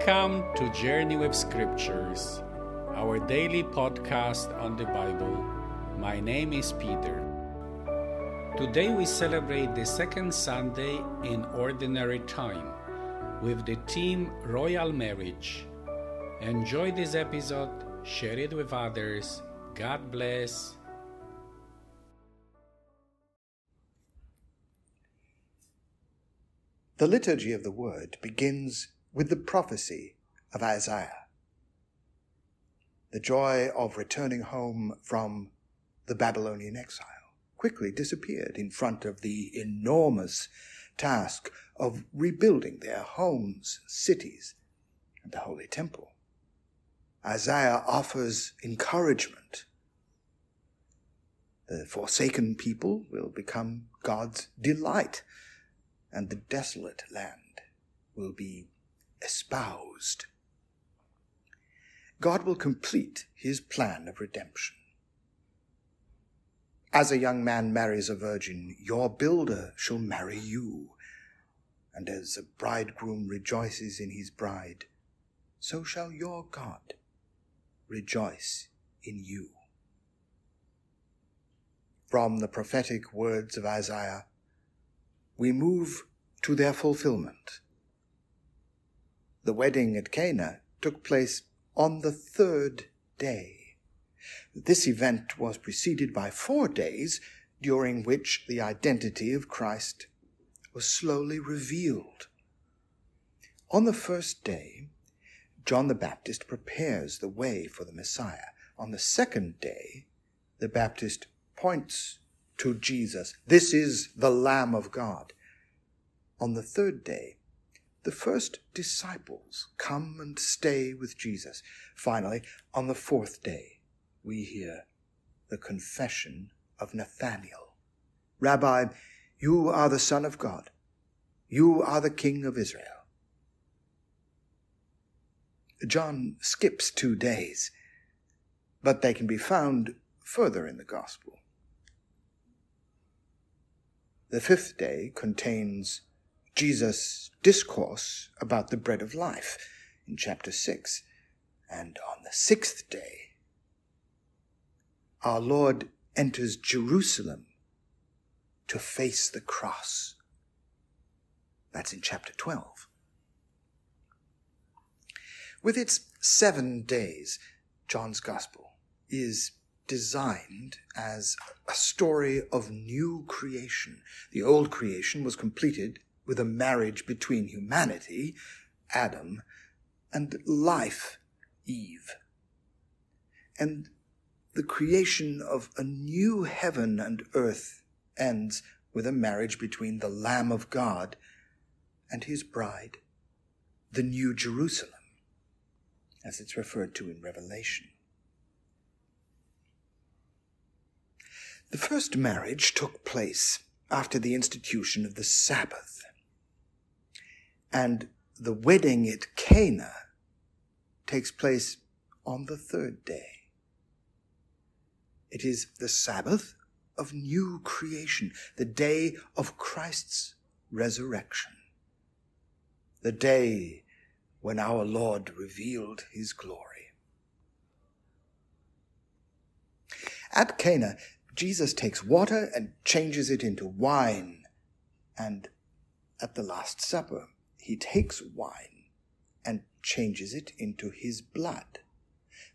Welcome to Journey with Scriptures, our daily podcast on the Bible. My name is Peter. Today we celebrate the second Sunday in Ordinary Time with the theme Royal Marriage. Enjoy this episode, share it with others. God bless. The liturgy of the word begins with the prophecy of Isaiah. The joy of returning home from the Babylonian exile quickly disappeared in front of the enormous task of rebuilding their homes, cities, and the Holy Temple. Isaiah offers encouragement. The forsaken people will become God's delight, and the desolate land will be espoused. God will complete his plan of redemption. As a young man marries a virgin, your builder shall marry you. And as a bridegroom rejoices in his bride, so shall your God rejoice in you. From the prophetic words of Isaiah, we move to their fulfillment. The wedding at Cana took place on the third day. This event was preceded by four days during which the identity of Christ was slowly revealed. On the first day, John the Baptist prepares the way for the Messiah. On the second day, the Baptist points to Jesus. This is the Lamb of God. On the third day, the first disciples come and stay with Jesus. Finally, on the fourth day, we hear the confession of Nathanael. Rabbi, you are the Son of God. You are the King of Israel. John skips two days, but they can be found further in the Gospel. The fifth day contains Jesus' discourse about the bread of life in chapter 6. And on the sixth day, our Lord enters Jerusalem to face the cross. That's in chapter 12. With its seven days, John's Gospel is designed as a story of new creation. The old creation was completed with a marriage between humanity, Adam, and life, Eve. And the creation of a new heaven and earth ends with a marriage between the Lamb of God and his bride, the New Jerusalem, as it's referred to in Revelation. The first marriage took place after the institution of the Sabbath and the wedding at Cana takes place on the third day. It is the Sabbath of new creation, the day of Christ's resurrection, the day when our Lord revealed his glory. At Cana, Jesus takes water and changes it into wine, and at the Last Supper, he takes wine and changes it into his blood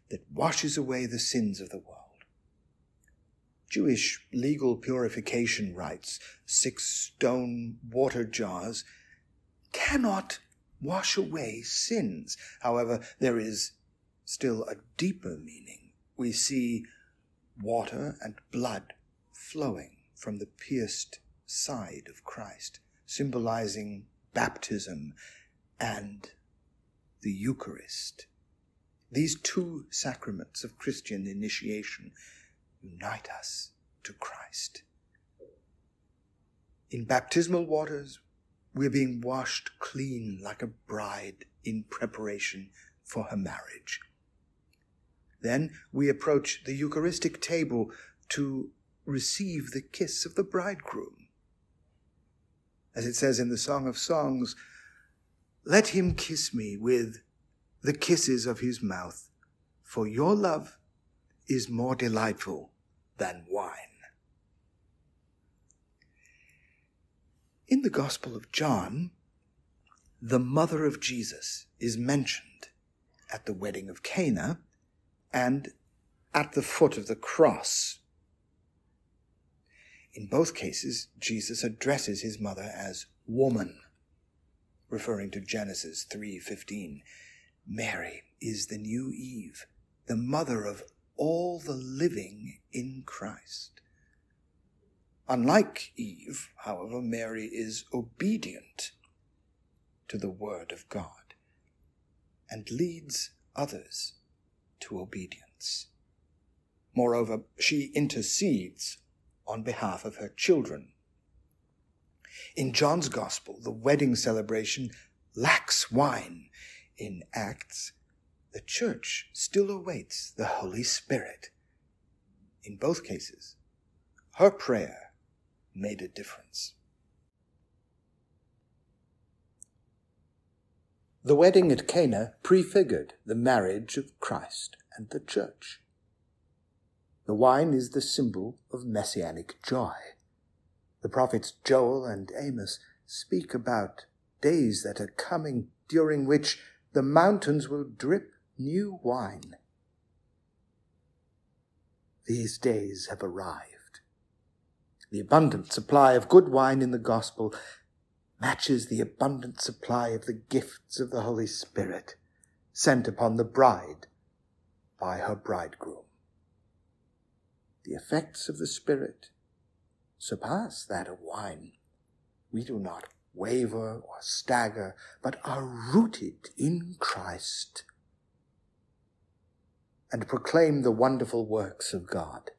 that washes away the sins of the world. Jewish legal purification rites, six stone water jars, cannot wash away sins. However, there is still a deeper meaning. We see water and blood flowing from the pierced side of Christ, symbolizing baptism and the Eucharist. These two sacraments of Christian initiation unite us to Christ. In baptismal waters, we're being washed clean like a bride in preparation for her marriage. Then we approach the Eucharistic table to receive the kiss of the bridegroom. As it says in the Song of Songs, let him kiss me with the kisses of his mouth, for your love is more delightful than wine. In the Gospel of John, the mother of Jesus is mentioned at the wedding of Cana and at the foot of the cross. In both cases, Jesus addresses his mother as woman, referring to Genesis 3:15. Mary is the new Eve, the mother of all the living in Christ. Unlike Eve, however, Mary is obedient to the Word of God and leads others to obedience. Moreover, she intercedes on behalf of her children. In John's Gospel, the wedding celebration lacks wine. In Acts, the church still awaits the Holy Spirit. In both cases, her prayer made a difference. The wedding at Cana prefigured the marriage of Christ and the church. The wine is the symbol of messianic joy. The prophets Joel and Amos speak about days that are coming during which the mountains will drip new wine. These days have arrived. The abundant supply of good wine in the gospel matches the abundant supply of the gifts of the Holy Spirit sent upon the bride by her bridegroom. The effects of the Spirit surpass that of wine. We do not waver or stagger, but are rooted in Christ and proclaim the wonderful works of God.